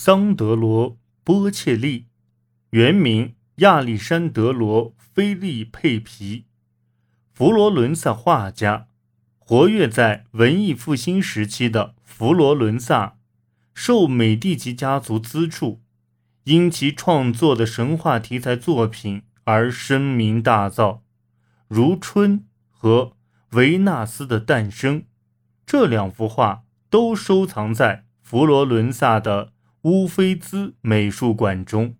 桑德罗·波切利，原名亚历山德罗·菲利佩皮，佛罗伦萨画家，活跃在文艺复兴时期的佛罗伦萨，受美第奇家族资助，因其创作的神话题材作品而声名大噪，如《春》和《维纳斯的诞生》这两幅画都收藏在佛罗伦萨的。乌菲兹美术馆中。